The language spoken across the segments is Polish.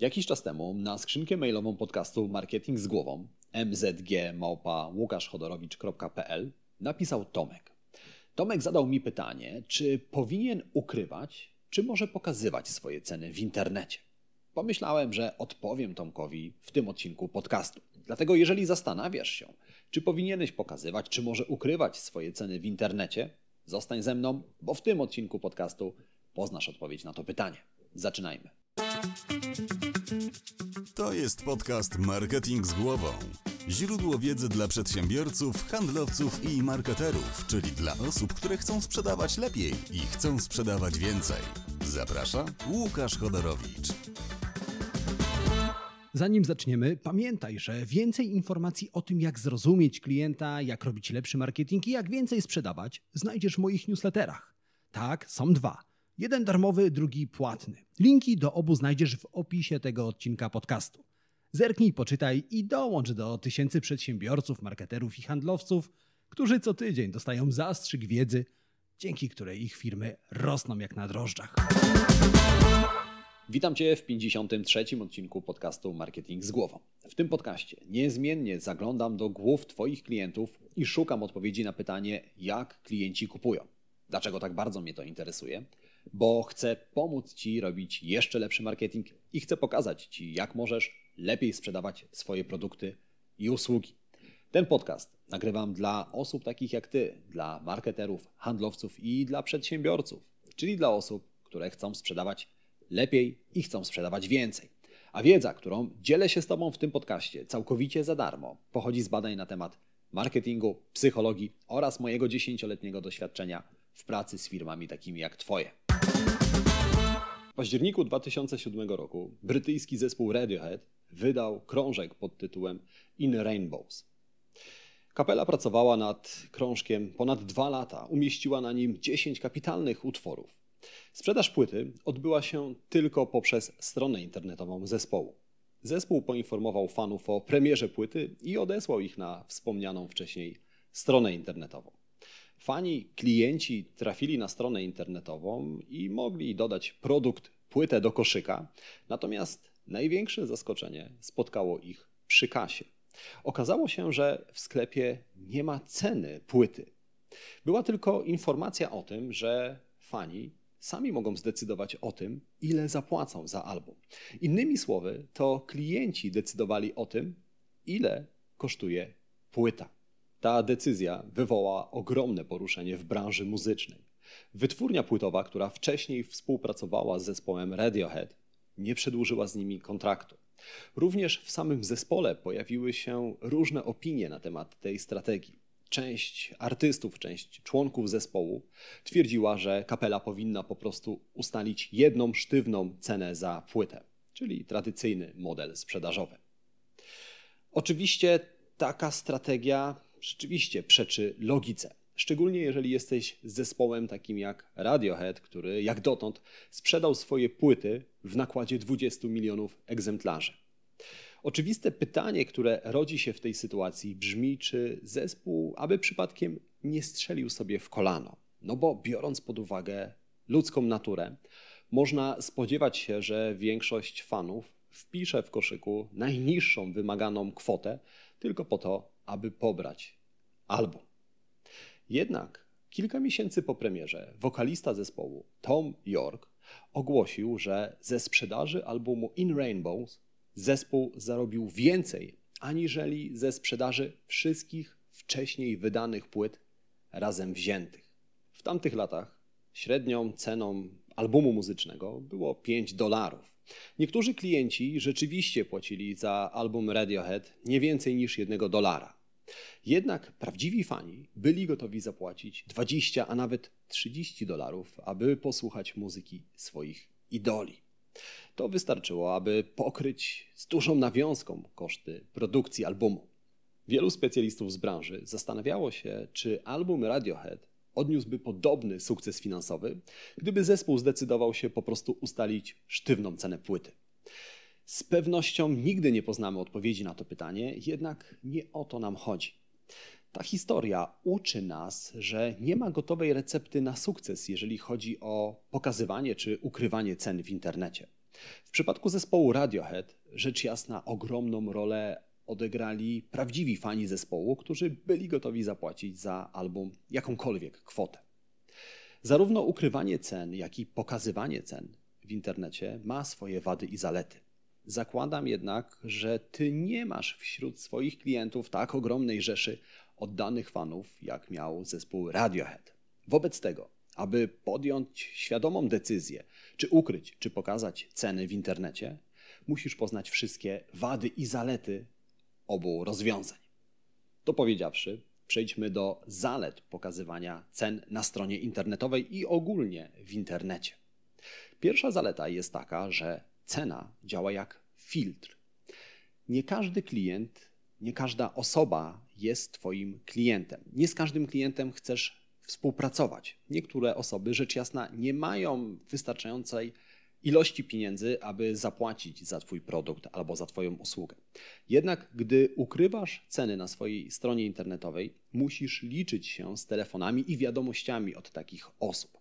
Jakiś czas temu na skrzynkę mailową podcastu Marketing z głową mzg.łukaszchodorowicz.pl napisał Tomek. Tomek zadał mi pytanie, czy powinien ukrywać, czy może pokazywać swoje ceny w internecie. Pomyślałem, że odpowiem Tomkowi w tym odcinku podcastu. Dlatego jeżeli zastanawiasz się, czy powinieneś pokazywać, czy może ukrywać swoje ceny w internecie, zostań ze mną, bo w tym odcinku podcastu poznasz odpowiedź na to pytanie. Zaczynajmy. To jest podcast Marketing z głową. Źródło wiedzy dla przedsiębiorców, handlowców i marketerów, czyli dla osób, które chcą sprzedawać lepiej i chcą sprzedawać więcej. Zaprasza Łukasz Chodorowicz. Zanim zaczniemy, pamiętaj, że więcej informacji o tym, jak zrozumieć klienta, jak robić lepszy marketing i jak więcej sprzedawać, znajdziesz w moich newsletterach. Tak, są dwa. Jeden darmowy, drugi płatny. Linki do obu znajdziesz w opisie tego odcinka podcastu. Zerknij, poczytaj i dołącz do tysięcy przedsiębiorców, marketerów i handlowców, którzy co tydzień dostają zastrzyk wiedzy, dzięki której ich firmy rosną jak na drożdżach. Witam Cię w 53. odcinku podcastu Marketing z głową. W tym podcaście niezmiennie zaglądam do głów Twoich klientów i szukam odpowiedzi na pytanie, jak klienci kupują. Dlaczego tak bardzo mnie to interesuje? Bo chcę pomóc Ci robić jeszcze lepszy marketing i chcę pokazać Ci, jak możesz lepiej sprzedawać swoje produkty i usługi. Ten podcast nagrywam dla osób takich jak Ty, dla marketerów, handlowców i dla przedsiębiorców, czyli dla osób, które chcą sprzedawać lepiej i chcą sprzedawać więcej. A wiedza, którą dzielę się z Tobą w tym podcaście całkowicie za darmo, pochodzi z badań na temat marketingu, psychologii oraz mojego dziesięcioletniego doświadczenia w pracy z firmami takimi jak Twoje. W październiku 2007 roku brytyjski zespół Radiohead wydał krążek pod tytułem In Rainbows. Kapela pracowała nad krążkiem ponad dwa lata, umieściła na nim 10 kapitalnych utworów. Sprzedaż płyty odbyła się tylko poprzez stronę internetową zespołu. Zespół poinformował fanów o premierze płyty i odesłał ich na wspomnianą wcześniej stronę internetową. Fani, klienci trafili na stronę internetową i mogli dodać produkt, płytę do koszyka, natomiast największe zaskoczenie spotkało ich przy kasie. Okazało się, że w sklepie nie ma ceny płyty. Była tylko informacja o tym, że fani sami mogą zdecydować o tym, ile zapłacą za album. Innymi słowy, to klienci decydowali o tym, ile kosztuje płyta. Ta decyzja wywołała ogromne poruszenie w branży muzycznej. Wytwórnia płytowa, która wcześniej współpracowała z zespołem Radiohead, nie przedłużyła z nimi kontraktu. Również w samym zespole pojawiły się różne opinie na temat tej strategii. Część artystów, część członków zespołu twierdziła, że kapela powinna po prostu ustalić jedną sztywną cenę za płytę, czyli tradycyjny model sprzedażowy. Oczywiście taka strategia rzeczywiście przeczy logice. Szczególnie jeżeli jesteś zespołem takim jak Radiohead, który jak dotąd sprzedał swoje płyty w nakładzie 20 milionów egzemplarzy. Oczywiste pytanie, które rodzi się w tej sytuacji, brzmi, czy zespół, aby przypadkiem nie strzelił sobie w kolano. No bo biorąc pod uwagę ludzką naturę, można spodziewać się, że większość fanów wpisze w koszyku najniższą wymaganą kwotę tylko po to, aby pobrać album. Jednak kilka miesięcy po premierze wokalista zespołu Tom York ogłosił, że ze sprzedaży albumu In Rainbows zespół zarobił więcej aniżeli ze sprzedaży wszystkich wcześniej wydanych płyt razem wziętych. W tamtych latach średnią ceną albumu muzycznego było 5 dolarów. Niektórzy klienci rzeczywiście płacili za album Radiohead nie więcej niż 1 dolara. Jednak prawdziwi fani byli gotowi zapłacić 20, a nawet 30 dolarów, aby posłuchać muzyki swoich idoli. To wystarczyło, aby pokryć z dużą nawiązką koszty produkcji albumu. Wielu specjalistów z branży zastanawiało się, czy album Radiohead odniósłby podobny sukces finansowy, gdyby zespół zdecydował się po prostu ustalić sztywną cenę płyty. Z pewnością nigdy nie poznamy odpowiedzi na to pytanie, jednak nie o to nam chodzi. Ta historia uczy nas, że nie ma gotowej recepty na sukces, jeżeli chodzi o pokazywanie czy ukrywanie cen w internecie. W przypadku zespołu Radiohead, rzecz jasna, ogromną rolę odegrali prawdziwi fani zespołu, którzy byli gotowi zapłacić za album jakąkolwiek kwotę. Zarówno ukrywanie cen, jak i pokazywanie cen w internecie ma swoje wady i zalety. Zakładam jednak, że ty nie masz wśród swoich klientów tak ogromnej rzeszy oddanych fanów, jak miał zespół Radiohead. Wobec tego, aby podjąć świadomą decyzję, czy ukryć, czy pokazać ceny w internecie, musisz poznać wszystkie wady i zalety obu rozwiązań. To powiedziawszy, przejdźmy do zalet pokazywania cen na stronie internetowej i ogólnie w internecie. Pierwsza zaleta jest taka, że cena działa jak filtr. Nie każdy klient, nie każda osoba jest Twoim klientem. Nie z każdym klientem chcesz współpracować. Niektóre osoby, rzecz jasna, nie mają wystarczającej ilości pieniędzy, aby zapłacić za Twój produkt albo za Twoją usługę. Jednak gdy ukrywasz ceny na swojej stronie internetowej, musisz liczyć się z telefonami i wiadomościami od takich osób.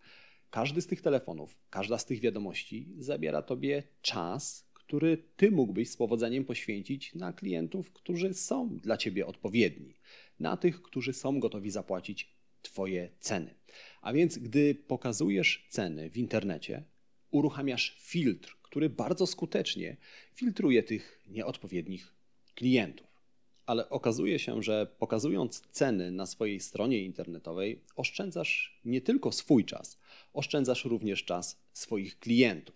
Każdy z tych telefonów, każda z tych wiadomości zabiera Tobie czas, który Ty mógłbyś z powodzeniem poświęcić na klientów, którzy są dla Ciebie odpowiedni, na tych, którzy są gotowi zapłacić Twoje ceny. A więc, gdy pokazujesz ceny w internecie, uruchamiasz filtr, który bardzo skutecznie filtruje tych nieodpowiednich klientów. Ale okazuje się, że pokazując ceny na swojej stronie internetowej, oszczędzasz nie tylko swój czas, oszczędzasz również czas swoich klientów.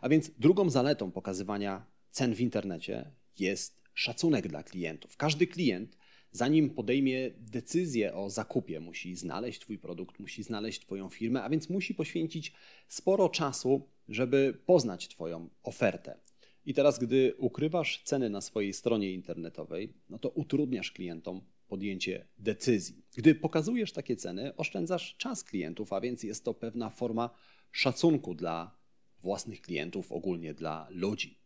A więc drugą zaletą pokazywania cen w internecie jest szacunek dla klientów. Każdy klient zanim podejmie decyzję o zakupie, musi znaleźć Twój produkt, musi znaleźć Twoją firmę, a więc musi poświęcić sporo czasu, żeby poznać Twoją ofertę. I teraz, gdy ukrywasz ceny na swojej stronie internetowej, no to utrudniasz klientom podjęcie decyzji. Gdy pokazujesz takie ceny, oszczędzasz czas klientów, a więc jest to pewna forma szacunku dla własnych klientów, ogólnie dla ludzi.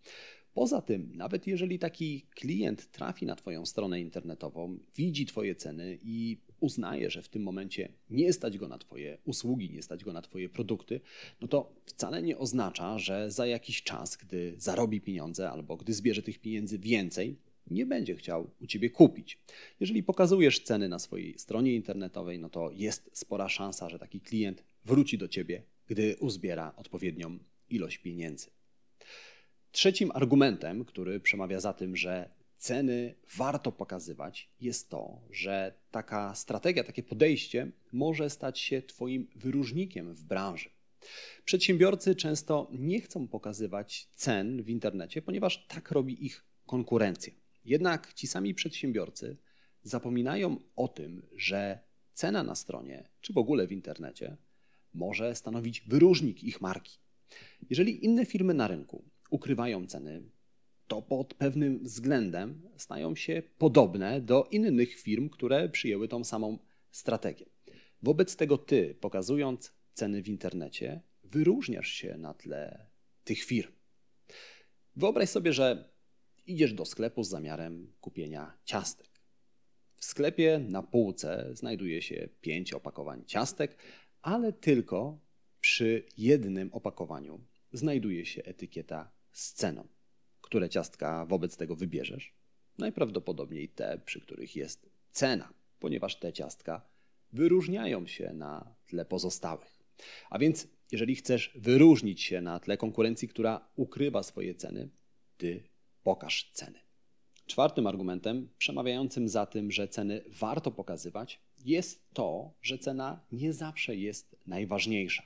Poza tym, nawet jeżeli taki klient trafi na Twoją stronę internetową, widzi Twoje ceny i uznaje, że w tym momencie nie stać go na Twoje usługi, nie stać go na Twoje produkty, no to wcale nie oznacza, że za jakiś czas, gdy zarobi pieniądze albo gdy zbierze tych pieniędzy więcej, nie będzie chciał u Ciebie kupić. Jeżeli pokazujesz ceny na swojej stronie internetowej, no to jest spora szansa, że taki klient wróci do Ciebie, gdy uzbiera odpowiednią ilość pieniędzy. Trzecim argumentem, który przemawia za tym, że ceny warto pokazywać, jest to, że taka strategia, takie podejście może stać się Twoim wyróżnikiem w branży. Przedsiębiorcy często nie chcą pokazywać cen w internecie, ponieważ tak robi ich konkurencja. Jednak ci sami przedsiębiorcy zapominają o tym, że cena na stronie, czy w ogóle w internecie, może stanowić wyróżnik ich marki. Jeżeli inne firmy na rynku ukrywają ceny, to pod pewnym względem stają się podobne do innych firm, które przyjęły tą samą strategię. Wobec tego ty, pokazując ceny w internecie, wyróżniasz się na tle tych firm. Wyobraź sobie, że idziesz do sklepu z zamiarem kupienia ciastek. W sklepie na półce znajduje się pięć opakowań ciastek, ale tylko przy jednym opakowaniu znajduje się etykieta z ceną. Które ciastka wobec tego wybierzesz? Najprawdopodobniej te, przy których jest cena, ponieważ te ciastka wyróżniają się na tle pozostałych. A więc, jeżeli chcesz wyróżnić się na tle konkurencji, która ukrywa swoje ceny, ty pokaż ceny. Czwartym argumentem przemawiającym za tym, że ceny warto pokazywać, jest to, że cena nie zawsze jest najważniejsza.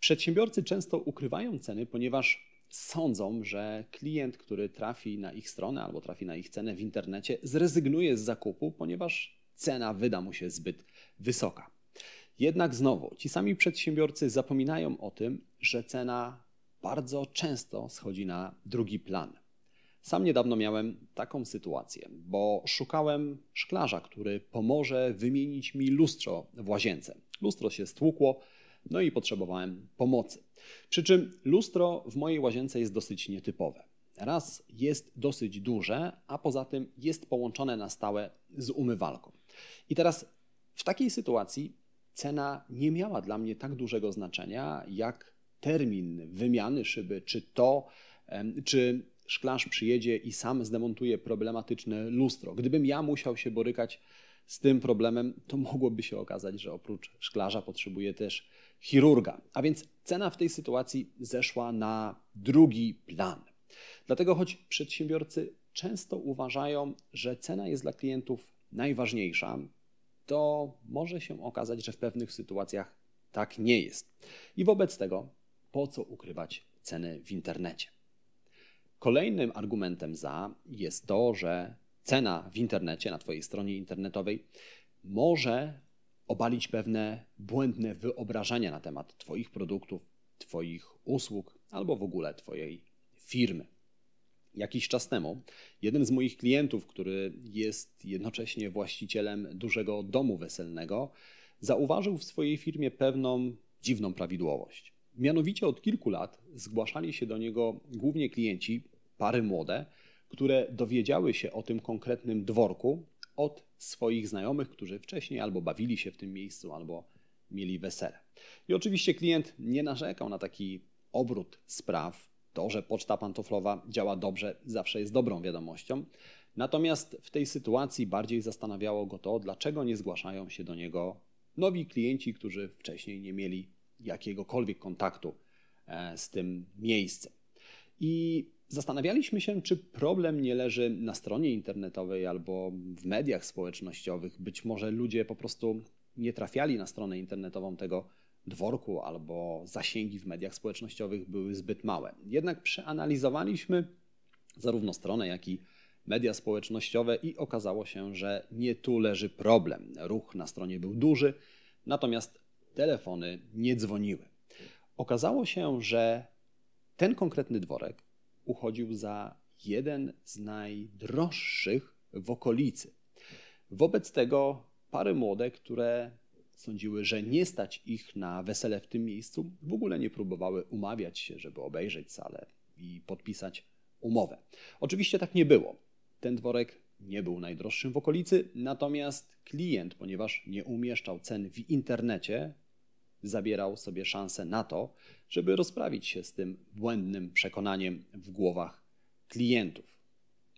Przedsiębiorcy często ukrywają ceny, ponieważ sądzą, że klient, który trafi na ich stronę albo trafi na ich cenę w internecie, zrezygnuje z zakupu, ponieważ cena wyda mu się zbyt wysoka. Jednak znowu, ci sami przedsiębiorcy zapominają o tym, że cena bardzo często schodzi na drugi plan. Sam niedawno miałem taką sytuację, bo szukałem szklarza, który pomoże wymienić mi lustro w łazience. Lustro się stłukło, no i potrzebowałem pomocy. Przy czym lustro w mojej łazience jest dosyć nietypowe. Raz jest dosyć duże, a poza tym jest połączone na stałe z umywalką. I teraz w takiej sytuacji cena nie miała dla mnie tak dużego znaczenia, jak termin wymiany szyby, czy to, czy szklarz przyjedzie i sam zdemontuje problematyczne lustro. Gdybym ja musiał się borykać z tym problemem, to mogłoby się okazać, że oprócz szklarza potrzebuje też chirurga. A więc cena w tej sytuacji zeszła na drugi plan. Dlatego choć przedsiębiorcy często uważają, że cena jest dla klientów najważniejsza, to może się okazać, że w pewnych sytuacjach tak nie jest. I wobec tego, po co ukrywać ceny w internecie? Kolejnym argumentem za jest to, że cena w internecie, na Twojej stronie internetowej, może obalić pewne błędne wyobrażenia na temat Twoich produktów, Twoich usług albo w ogóle Twojej firmy. Jakiś czas temu jeden z moich klientów, który jest jednocześnie właścicielem dużego domu weselnego, zauważył w swojej firmie pewną dziwną prawidłowość. Mianowicie od kilku lat zgłaszali się do niego głównie klienci, pary młode, które dowiedziały się o tym konkretnym dworku od swoich znajomych, którzy wcześniej albo bawili się w tym miejscu, albo mieli wesele. I oczywiście klient nie narzekał na taki obrót spraw. To, że poczta pantoflowa działa dobrze, zawsze jest dobrą wiadomością. Natomiast w tej sytuacji bardziej zastanawiało go to, dlaczego nie zgłaszają się do niego nowi klienci, którzy wcześniej nie mieli jakiegokolwiek kontaktu e, z tym miejscem. I Zastanawialiśmy się, czy problem nie leży na stronie internetowej albo w mediach społecznościowych. Być może ludzie po prostu nie trafiali na stronę internetową tego dworku albo zasięgi w mediach społecznościowych były zbyt małe. Jednak przeanalizowaliśmy zarówno stronę, jak i media społecznościowe i okazało się, że nie tu leży problem. Ruch na stronie był duży, natomiast telefony nie dzwoniły. Okazało się, że ten konkretny dworek uchodził za jeden z najdroższych w okolicy. Wobec tego pary młode, które sądziły, że nie stać ich na wesele w tym miejscu, w ogóle nie próbowały umawiać się, żeby obejrzeć salę i podpisać umowę. Oczywiście tak nie było. Ten dworek nie był najdroższym w okolicy, natomiast klient, ponieważ nie umieszczał cen w internecie, zabierał sobie szansę na to, żeby rozprawić się z tym błędnym przekonaniem w głowach klientów.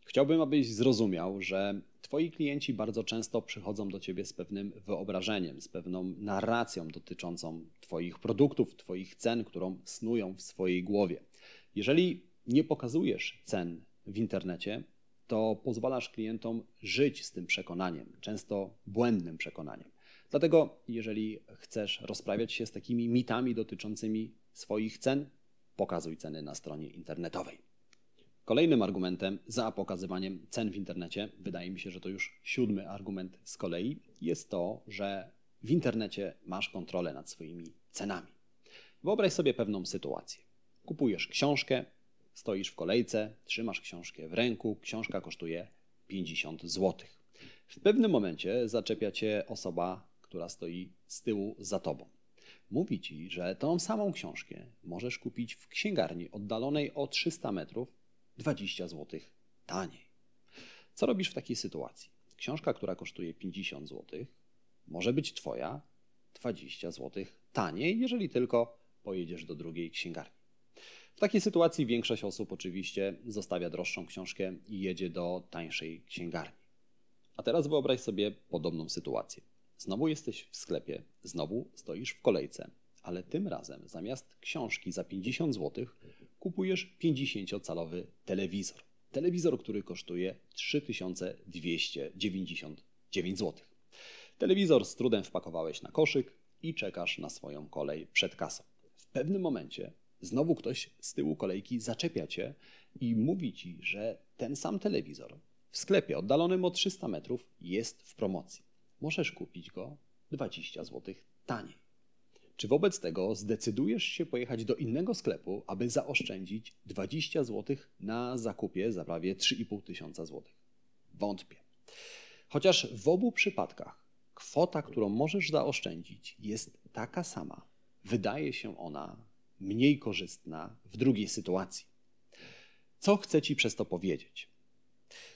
Chciałbym, abyś zrozumiał, że Twoi klienci bardzo często przychodzą do Ciebie z pewnym wyobrażeniem, z pewną narracją dotyczącą Twoich produktów, Twoich cen, którą snują w swojej głowie. Jeżeli nie pokazujesz cen w internecie, to pozwalasz klientom żyć z tym przekonaniem, często błędnym przekonaniem. Dlatego, jeżeli chcesz rozprawiać się z takimi mitami dotyczącymi swoich cen, pokazuj ceny na stronie internetowej. Kolejnym argumentem za pokazywaniem cen w internecie, wydaje mi się, że to już siódmy argument z kolei, jest to, że w internecie masz kontrolę nad swoimi cenami. Wyobraź sobie pewną sytuację. Kupujesz książkę, stoisz w kolejce, trzymasz książkę w ręku, książka kosztuje 50 zł. W pewnym momencie zaczepia cię osoba która stoi z tyłu za tobą. Mówi ci, że tą samą książkę możesz kupić w księgarni oddalonej o 300 metrów 20 zł taniej. Co robisz w takiej sytuacji? Książka, która kosztuje 50 zł, może być twoja 20 zł taniej, jeżeli tylko pojedziesz do drugiej księgarni. W takiej sytuacji większość osób oczywiście zostawia droższą książkę i jedzie do tańszej księgarni. A teraz wyobraź sobie podobną sytuację. Znowu jesteś w sklepie, znowu stoisz w kolejce, ale tym razem zamiast książki za 50 zł kupujesz 50-calowy telewizor. Telewizor, który kosztuje 3299 zł. Telewizor z trudem wpakowałeś na koszyk i czekasz na swoją kolej przed kasą. W pewnym momencie znowu ktoś z tyłu kolejki zaczepia cię i mówi ci, że ten sam telewizor w sklepie oddalonym o 300 metrów jest w promocji możesz kupić go 20 zł taniej. Czy wobec tego zdecydujesz się pojechać do innego sklepu, aby zaoszczędzić 20 zł na zakupie za prawie 3,5 tysiąca złotych? Wątpię. Chociaż w obu przypadkach kwota, którą możesz zaoszczędzić, jest taka sama, wydaje się ona mniej korzystna w drugiej sytuacji. Co chcę Ci przez to powiedzieć?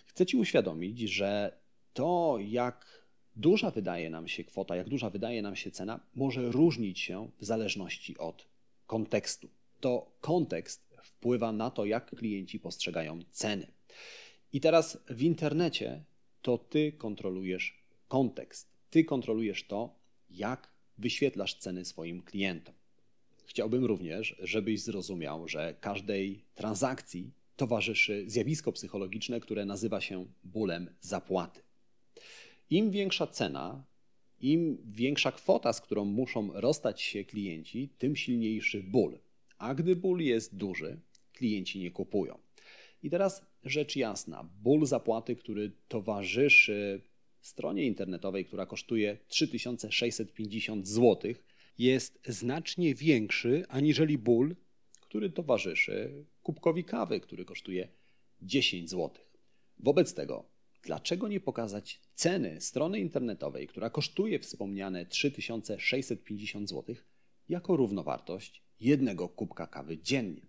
Chcę Ci uświadomić, że to, jak duża wydaje nam się kwota, jak duża wydaje nam się cena, może różnić się w zależności od kontekstu. To kontekst wpływa na to, jak klienci postrzegają ceny. I teraz w internecie to ty kontrolujesz kontekst. Ty kontrolujesz to, jak wyświetlasz ceny swoim klientom. Chciałbym również, żebyś zrozumiał, że każdej transakcji towarzyszy zjawisko psychologiczne, które nazywa się bólem zapłaty. Im większa cena, im większa kwota, z którą muszą rozstać się klienci, tym silniejszy ból. A gdy ból jest duży, klienci nie kupują. I teraz rzecz jasna, ból zapłaty, który towarzyszy stronie internetowej, która kosztuje 3650 zł, jest znacznie większy aniżeli ból, który towarzyszy kubkowi kawy, który kosztuje 10 zł. Wobec tego, dlaczego nie pokazać ceny strony internetowej, która kosztuje wspomniane 3650 zł, jako równowartość jednego kubka kawy dziennie?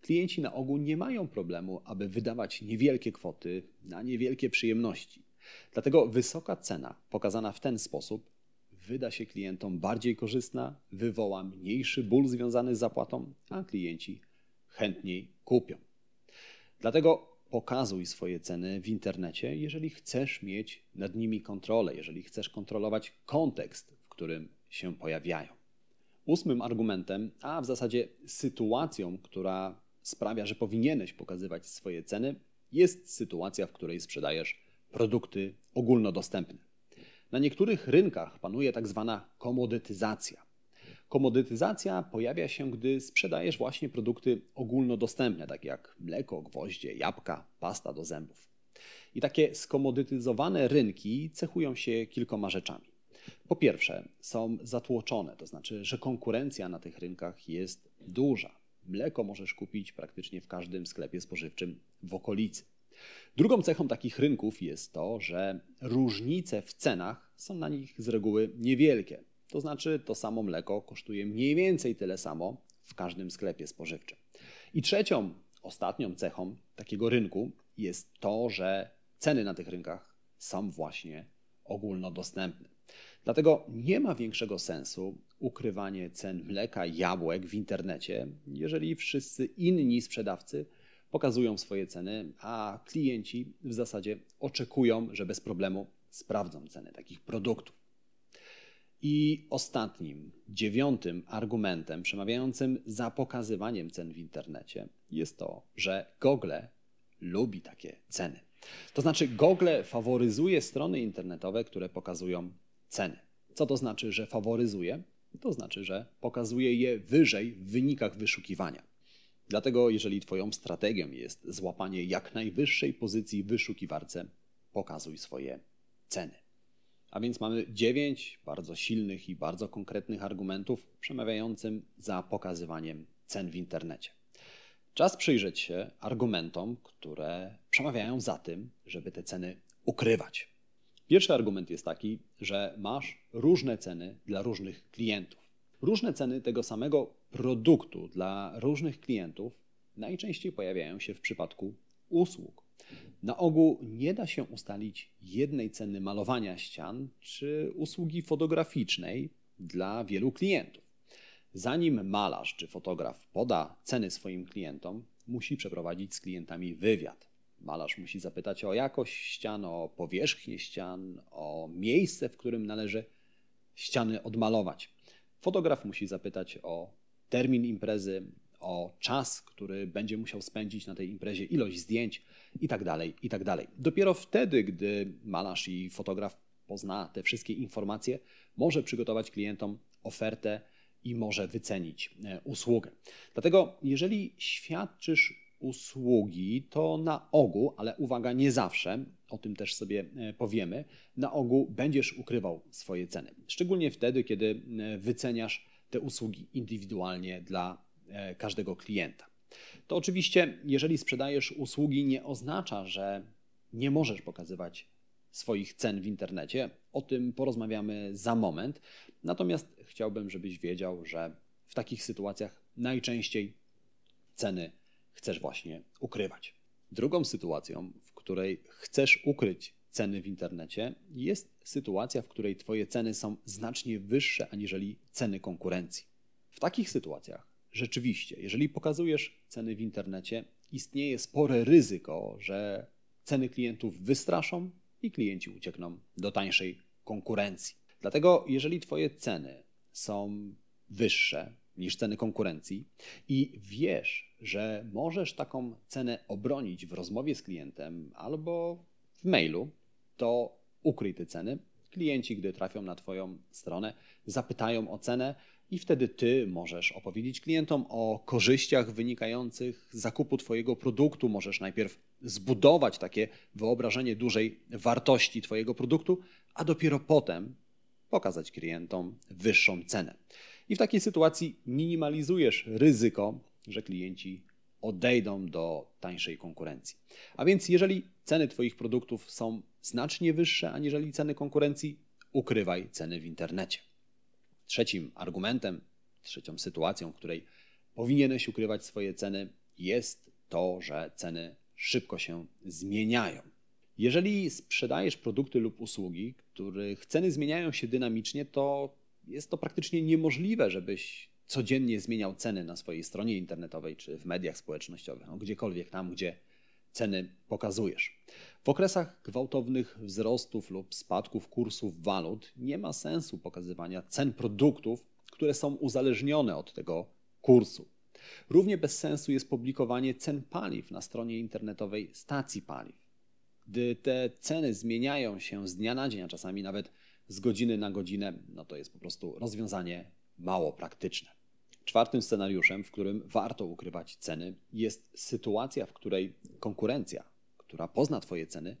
Klienci na ogół nie mają problemu, aby wydawać niewielkie kwoty na niewielkie przyjemności. Dlatego wysoka cena pokazana w ten sposób wyda się klientom bardziej korzystna, wywoła mniejszy ból związany z zapłatą, a klienci chętniej kupią. Dlatego pokazuj swoje ceny w internecie, jeżeli chcesz mieć nad nimi kontrolę, jeżeli chcesz kontrolować kontekst, w którym się pojawiają. Ósmym argumentem, a w zasadzie sytuacją, która sprawia, że powinieneś pokazywać swoje ceny, jest sytuacja, w której sprzedajesz produkty ogólnodostępne. Na niektórych rynkach panuje tak zwana komodytyzacja. Komodytyzacja pojawia się, gdy sprzedajesz właśnie produkty ogólnodostępne, takie jak mleko, gwoździe, jabłka, pasta do zębów. I takie skomodytyzowane rynki cechują się kilkoma rzeczami. Po pierwsze, są zatłoczone, to znaczy, że konkurencja na tych rynkach jest duża. Mleko możesz kupić praktycznie w każdym sklepie spożywczym w okolicy. Drugą cechą takich rynków jest to, że różnice w cenach są na nich z reguły niewielkie. To znaczy, to samo mleko kosztuje mniej więcej tyle samo w każdym sklepie spożywczym. I trzecią, ostatnią cechą takiego rynku jest to, że ceny na tych rynkach są właśnie ogólnodostępne. Dlatego nie ma większego sensu ukrywanie cen mleka jabłek w internecie, jeżeli wszyscy inni sprzedawcy pokazują swoje ceny, a klienci w zasadzie oczekują, że bez problemu sprawdzą ceny takich produktów. I ostatnim, dziewiątym argumentem przemawiającym za pokazywaniem cen w internecie jest to, że Google lubi takie ceny. To znaczy, Google faworyzuje strony internetowe, które pokazują ceny. Co to znaczy, że faworyzuje? To znaczy, że pokazuje je wyżej w wynikach wyszukiwania. Dlatego, jeżeli Twoją strategią jest złapanie jak najwyższej pozycji w wyszukiwarce, pokazuj swoje ceny. A więc mamy dziewięć bardzo silnych i bardzo konkretnych argumentów przemawiającym za pokazywaniem cen w internecie. Czas przyjrzeć się argumentom, które przemawiają za tym, żeby te ceny ukrywać. Pierwszy argument jest taki, że masz różne ceny dla różnych klientów. Różne ceny tego samego produktu dla różnych klientów najczęściej pojawiają się w przypadku usług. Na ogół nie da się ustalić jednej ceny malowania ścian czy usługi fotograficznej dla wielu klientów. Zanim malarz czy fotograf poda ceny swoim klientom, musi przeprowadzić z klientami wywiad. Malarz musi zapytać o jakość ścian, o powierzchnię ścian, o miejsce, w którym należy ściany odmalować. Fotograf musi zapytać o termin imprezy, o czas, który będzie musiał spędzić na tej imprezie, ilość zdjęć itd. Tak itd. Tak Dopiero wtedy, gdy malarz i fotograf pozna te wszystkie informacje, może przygotować klientom ofertę i może wycenić e, usługę. Dlatego, jeżeli świadczysz usługi, to na ogół, ale uwaga, nie zawsze, o tym też sobie e, powiemy, na ogół będziesz ukrywał swoje ceny. Szczególnie wtedy, kiedy e, wyceniasz te usługi indywidualnie dla każdego klienta. To oczywiście, jeżeli sprzedajesz usługi, nie oznacza, że nie możesz pokazywać swoich cen w internecie. O tym porozmawiamy za moment. Natomiast chciałbym, żebyś wiedział, że w takich sytuacjach najczęściej ceny chcesz właśnie ukrywać. Drugą sytuacją, w której chcesz ukryć ceny w internecie, jest sytuacja, w której Twoje ceny są znacznie wyższe aniżeli ceny konkurencji. W takich sytuacjach rzeczywiście, jeżeli pokazujesz ceny w internecie, istnieje spore ryzyko, że ceny klientów wystraszą i klienci uciekną do tańszej konkurencji. Dlatego, jeżeli Twoje ceny są wyższe niż ceny konkurencji i wiesz, że możesz taką cenę obronić w rozmowie z klientem albo w mailu, to ukryj te ceny. Klienci, gdy trafią na Twoją stronę, zapytają o cenę i wtedy Ty możesz opowiedzieć klientom o korzyściach wynikających z zakupu Twojego produktu. Możesz najpierw zbudować takie wyobrażenie dużej wartości Twojego produktu, a dopiero potem pokazać klientom wyższą cenę. I w takiej sytuacji minimalizujesz ryzyko, że klienci odejdą do tańszej konkurencji. A więc jeżeli ceny Twoich produktów są znacznie wyższe aniżeli ceny konkurencji, ukrywaj ceny w internecie. Trzecim argumentem, trzecią sytuacją, w której powinieneś ukrywać swoje ceny, jest to, że ceny szybko się zmieniają. Jeżeli sprzedajesz produkty lub usługi, których ceny zmieniają się dynamicznie, to jest to praktycznie niemożliwe, żebyś codziennie zmieniał ceny na swojej stronie internetowej czy w mediach społecznościowych, no gdziekolwiek tam, gdzie ceny pokazujesz. W okresach gwałtownych wzrostów lub spadków kursów walut nie ma sensu pokazywania cen produktów, które są uzależnione od tego kursu. Równie bez sensu jest publikowanie cen paliw na stronie internetowej stacji paliw. Gdy te ceny zmieniają się z dnia na dzień, a czasami nawet z godziny na godzinę, no to jest po prostu rozwiązanie mało praktyczne. Czwartym scenariuszem, w którym warto ukrywać ceny, jest sytuacja, w której konkurencja, która pozna Twoje ceny,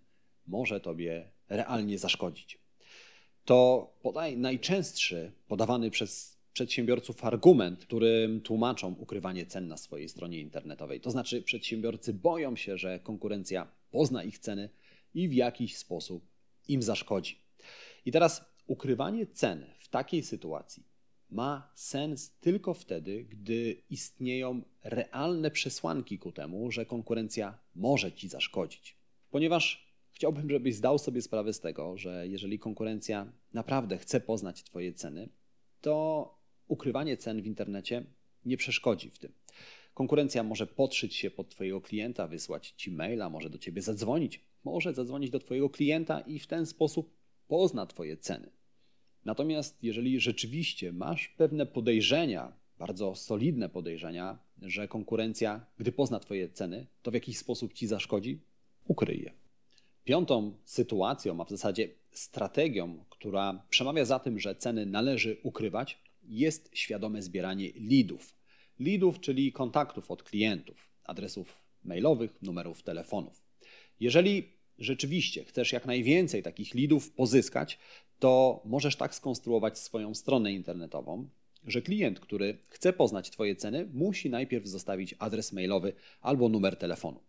może Tobie realnie zaszkodzić. To podaj najczęstszy podawany przez przedsiębiorców argument, którym tłumaczą ukrywanie cen na swojej stronie internetowej. To znaczy, przedsiębiorcy boją się, że konkurencja pozna ich ceny i w jakiś sposób im zaszkodzi. I teraz ukrywanie cen w takiej sytuacji ma sens tylko wtedy, gdy istnieją realne przesłanki ku temu, że konkurencja może ci zaszkodzić. Ponieważ chciałbym, żebyś zdał sobie sprawę z tego, że jeżeli konkurencja naprawdę chce poznać Twoje ceny, to ukrywanie cen w internecie nie przeszkodzi w tym. Konkurencja może podszyć się pod Twojego klienta, wysłać Ci maila, może do Ciebie zadzwonić, może zadzwonić do Twojego klienta i w ten sposób pozna Twoje ceny. Natomiast jeżeli rzeczywiście masz pewne podejrzenia, bardzo solidne podejrzenia, że konkurencja, gdy pozna Twoje ceny, to w jakiś sposób Ci zaszkodzi, ukryj je. Piątą sytuacją, a w zasadzie strategią, która przemawia za tym, że ceny należy ukrywać, jest świadome zbieranie leadów. Leadów, czyli kontaktów od klientów, adresów mailowych, numerów telefonów. Jeżeli rzeczywiście chcesz jak najwięcej takich leadów pozyskać, to możesz tak skonstruować swoją stronę internetową, że klient, który chce poznać Twoje ceny, musi najpierw zostawić adres mailowy albo numer telefonu.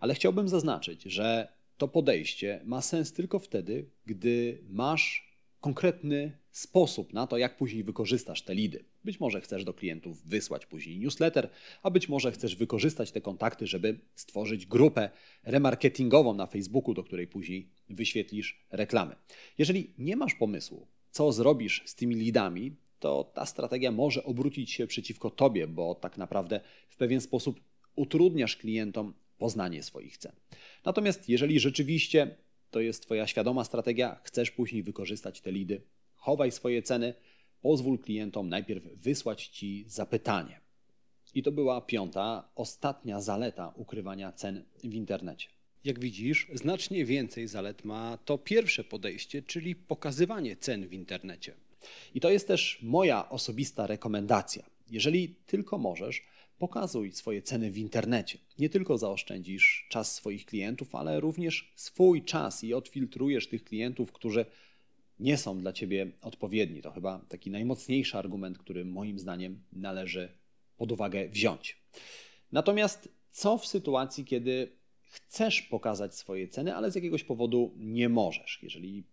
Ale chciałbym zaznaczyć, że to podejście ma sens tylko wtedy, gdy masz konkretny sposób na to, jak później wykorzystasz te lidy. Być może chcesz do klientów wysłać później newsletter, a być może chcesz wykorzystać te kontakty, żeby stworzyć grupę remarketingową na Facebooku, do której później wyświetlisz reklamy. Jeżeli nie masz pomysłu, co zrobisz z tymi lidami, to ta strategia może obrócić się przeciwko tobie, bo tak naprawdę w pewien sposób utrudniasz klientom poznanie swoich cen. Natomiast jeżeli rzeczywiście to jest Twoja świadoma strategia, chcesz później wykorzystać te lidy, chowaj swoje ceny, pozwól klientom najpierw wysłać Ci zapytanie. I to była piąta, ostatnia zaleta ukrywania cen w internecie. Jak widzisz, znacznie więcej zalet ma to pierwsze podejście, czyli pokazywanie cen w internecie. I to jest też moja osobista rekomendacja. Jeżeli tylko możesz, Pokazuj swoje ceny w internecie. Nie tylko zaoszczędzisz czas swoich klientów, ale również swój czas i odfiltrujesz tych klientów, którzy nie są dla ciebie odpowiedni. To chyba taki najmocniejszy argument, który moim zdaniem należy pod uwagę wziąć. Natomiast co w sytuacji, kiedy chcesz pokazać swoje ceny, ale z jakiegoś powodu nie możesz? Jeżeli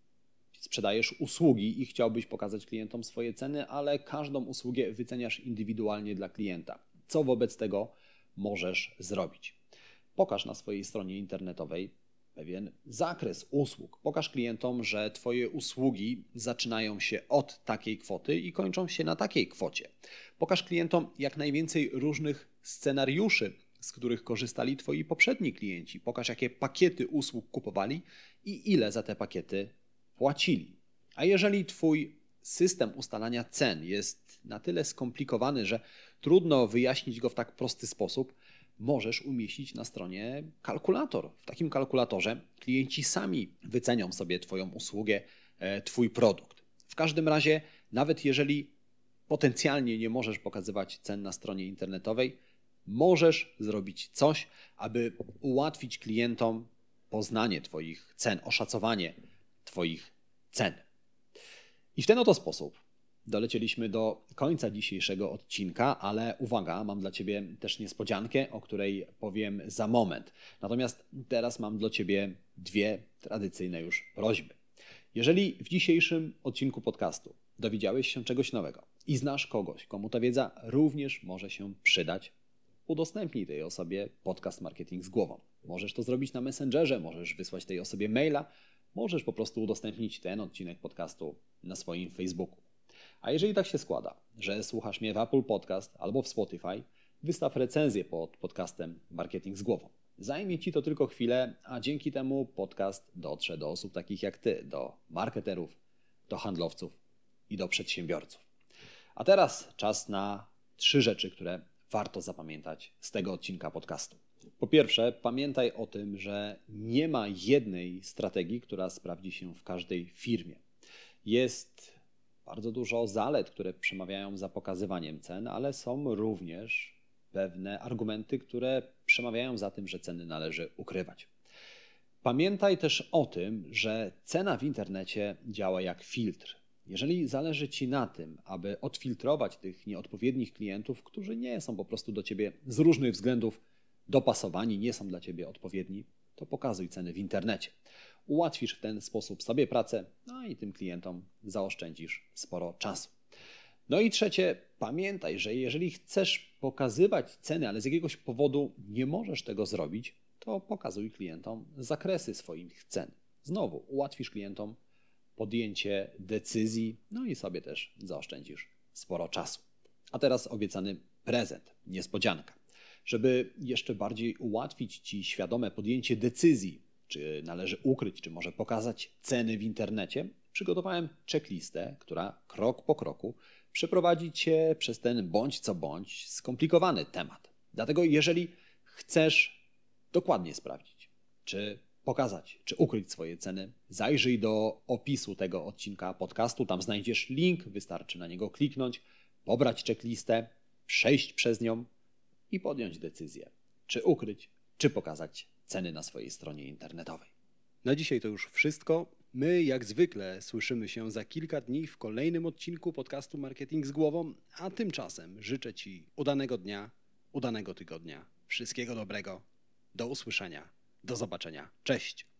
sprzedajesz usługi i chciałbyś pokazać klientom swoje ceny, ale każdą usługę wyceniasz indywidualnie dla klienta co wobec tego możesz zrobić. Pokaż na swojej stronie internetowej pewien zakres usług. Pokaż klientom, że Twoje usługi zaczynają się od takiej kwoty i kończą się na takiej kwocie. Pokaż klientom jak najwięcej różnych scenariuszy, z których korzystali Twoi poprzedni klienci. Pokaż, jakie pakiety usług kupowali i ile za te pakiety płacili. A jeżeli Twój system ustalania cen jest na tyle skomplikowany, że trudno wyjaśnić go w tak prosty sposób, możesz umieścić na stronie kalkulator. W takim kalkulatorze klienci sami wycenią sobie Twoją usługę, e, Twój produkt. W każdym razie, nawet jeżeli potencjalnie nie możesz pokazywać cen na stronie internetowej, możesz zrobić coś, aby ułatwić klientom poznanie Twoich cen, oszacowanie Twoich cen. I w ten oto sposób dolecieliśmy do końca dzisiejszego odcinka, ale uwaga, mam dla Ciebie też niespodziankę, o której powiem za moment. Natomiast teraz mam dla Ciebie dwie tradycyjne już prośby. Jeżeli w dzisiejszym odcinku podcastu dowiedziałeś się czegoś nowego i znasz kogoś, komu ta wiedza również może się przydać, udostępnij tej osobie podcast Marketing z głową. Możesz to zrobić na Messengerze, możesz wysłać tej osobie maila, możesz po prostu udostępnić ten odcinek podcastu na swoim Facebooku. A jeżeli tak się składa, że słuchasz mnie w Apple Podcast albo w Spotify, wystaw recenzję pod podcastem Marketing z głową. Zajmie Ci to tylko chwilę, a dzięki temu podcast dotrze do osób takich jak Ty, do marketerów, do handlowców i do przedsiębiorców. A teraz czas na trzy rzeczy, które warto zapamiętać z tego odcinka podcastu. Po pierwsze, pamiętaj o tym, że nie ma jednej strategii, która sprawdzi się w każdej firmie. Jest bardzo dużo zalet, które przemawiają za pokazywaniem cen, ale są również pewne argumenty, które przemawiają za tym, że ceny należy ukrywać. Pamiętaj też o tym, że cena w internecie działa jak filtr. Jeżeli zależy Ci na tym, aby odfiltrować tych nieodpowiednich klientów, którzy nie są po prostu do Ciebie z różnych względów dopasowani, nie są dla Ciebie odpowiedni, to pokazuj ceny w internecie. Ułatwisz w ten sposób sobie pracę, no i tym klientom zaoszczędzisz sporo czasu. No i trzecie, pamiętaj, że jeżeli chcesz pokazywać ceny, ale z jakiegoś powodu nie możesz tego zrobić, to pokazuj klientom zakresy swoich cen. Znowu ułatwisz klientom podjęcie decyzji, no i sobie też zaoszczędzisz sporo czasu. A teraz obiecany prezent, niespodzianka. Żeby jeszcze bardziej ułatwić Ci świadome podjęcie decyzji, czy należy ukryć, czy może pokazać ceny w internecie, przygotowałem checklistę, która krok po kroku przeprowadzi Cię przez ten bądź co bądź skomplikowany temat. Dlatego, jeżeli chcesz dokładnie sprawdzić, czy pokazać, czy ukryć swoje ceny, zajrzyj do opisu tego odcinka podcastu. Tam znajdziesz link, wystarczy na niego kliknąć, pobrać checklistę, przejść przez nią i podjąć decyzję, czy ukryć, czy pokazać ceny na swojej stronie internetowej. Na dzisiaj to już wszystko. My, jak zwykle, słyszymy się za kilka dni w kolejnym odcinku podcastu Marketing z Głową, a tymczasem życzę Ci udanego dnia, udanego tygodnia, wszystkiego dobrego, do usłyszenia, do zobaczenia. Cześć!